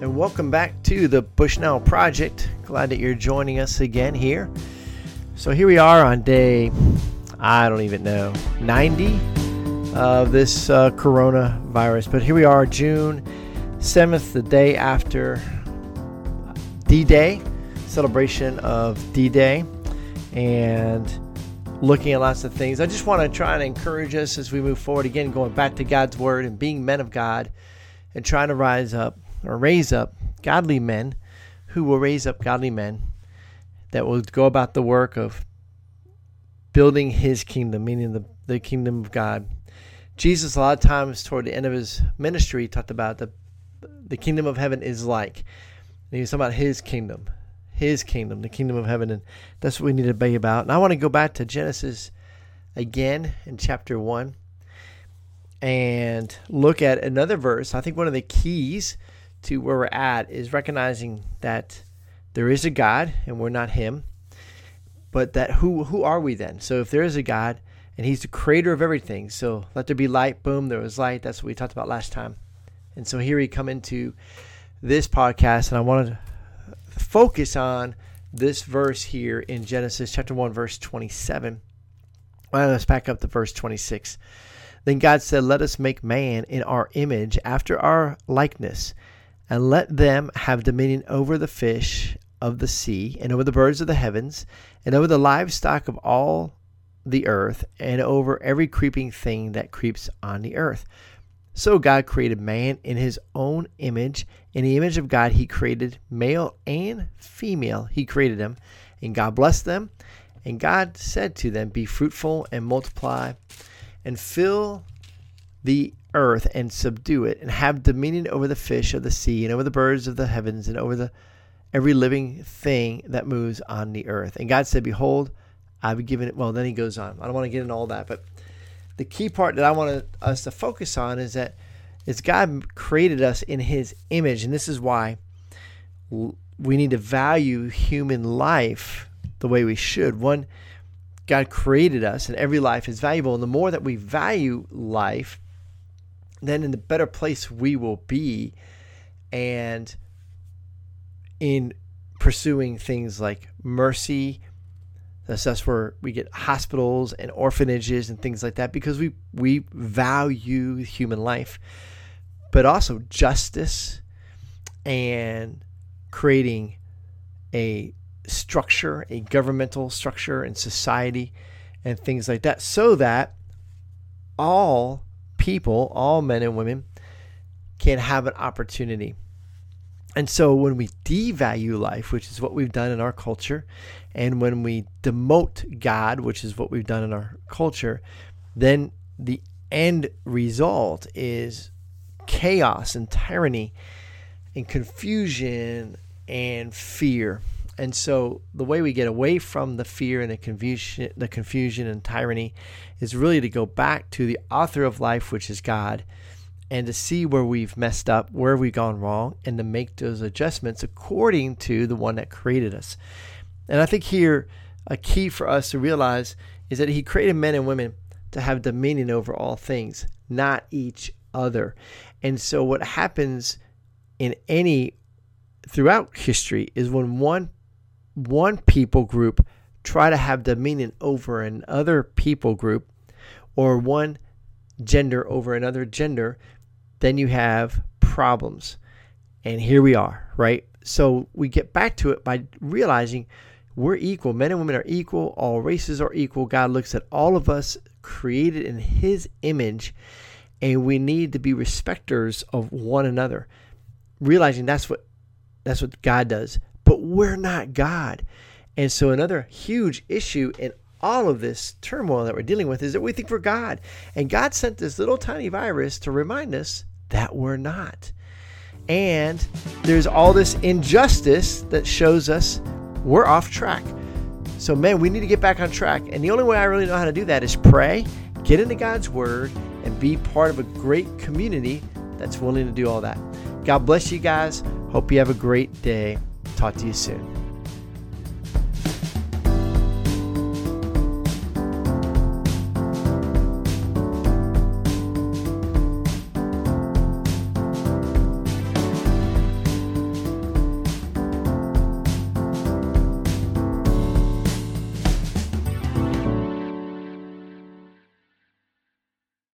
and welcome back to the Bushnell Project. Glad that you're joining us again here. So, here we are on day, I don't even know, 90 of this uh, coronavirus, but here we are, June 7th, the day after D Day, celebration of D Day, and looking at lots of things. I just want to try and encourage us as we move forward again, going back to God's Word and being men of God and trying to rise up or raise up godly men who will raise up godly men that will go about the work of building his kingdom, meaning the, the kingdom of God. Jesus, a lot of times toward the end of his ministry, talked about the the kingdom of heaven is like. And he was talking about his kingdom, his kingdom, the kingdom of heaven, and that's what we need to be about. And I want to go back to Genesis again in chapter one and look at another verse. I think one of the keys to where we're at is recognizing that there is a God and we're not him. But that who who are we then? So if there is a God and he's the creator of everything, so let there be light, boom, there was light. That's what we talked about last time. And so here we come into this podcast and I want to focus on this verse here in Genesis chapter 1 verse 27. Well, let's back up to verse 26. Then God said, Let us make man in our image, after our likeness, and let them have dominion over the fish of the sea, and over the birds of the heavens, and over the livestock of all the earth, and over every creeping thing that creeps on the earth. So God created man in his own image. In the image of God, he created male and female. He created them. And God blessed them. And God said to them, Be fruitful and multiply and fill the earth and subdue it and have dominion over the fish of the sea and over the birds of the heavens and over the every living thing that moves on the earth. And God said, Behold, I've given it. Well, then he goes on. I don't want to get into all that, but the key part that I want us to focus on is that is God created us in his image. And this is why we need to value human life the way we should. One, God created us and every life is valuable. And the more that we value life, then in the better place we will be. And in pursuing things like mercy, that's, that's where we get hospitals and orphanages and things like that because we, we value human life, but also justice and creating a structure, a governmental structure and society and things like that, so that all people, all men and women, can have an opportunity. And so when we devalue life, which is what we've done in our culture, and when we demote God, which is what we've done in our culture, then the end result is chaos and tyranny and confusion and fear. And so the way we get away from the fear and the confusion, the confusion and tyranny is really to go back to the author of life, which is God, and to see where we've messed up, where we've gone wrong, and to make those adjustments according to the one that created us. And I think here a key for us to realize is that he created men and women to have dominion over all things, not each other. And so what happens in any throughout history is when one one people group try to have dominion over another people group or one gender over another gender, then you have problems. And here we are, right? So we get back to it by realizing we're equal. Men and women are equal. All races are equal. God looks at all of us created in His image, and we need to be respecters of one another. Realizing that's what that's what God does we're not God. And so, another huge issue in all of this turmoil that we're dealing with is that we think we're God. And God sent this little tiny virus to remind us that we're not. And there's all this injustice that shows us we're off track. So, man, we need to get back on track. And the only way I really know how to do that is pray, get into God's Word, and be part of a great community that's willing to do all that. God bless you guys. Hope you have a great day. Talk to you soon.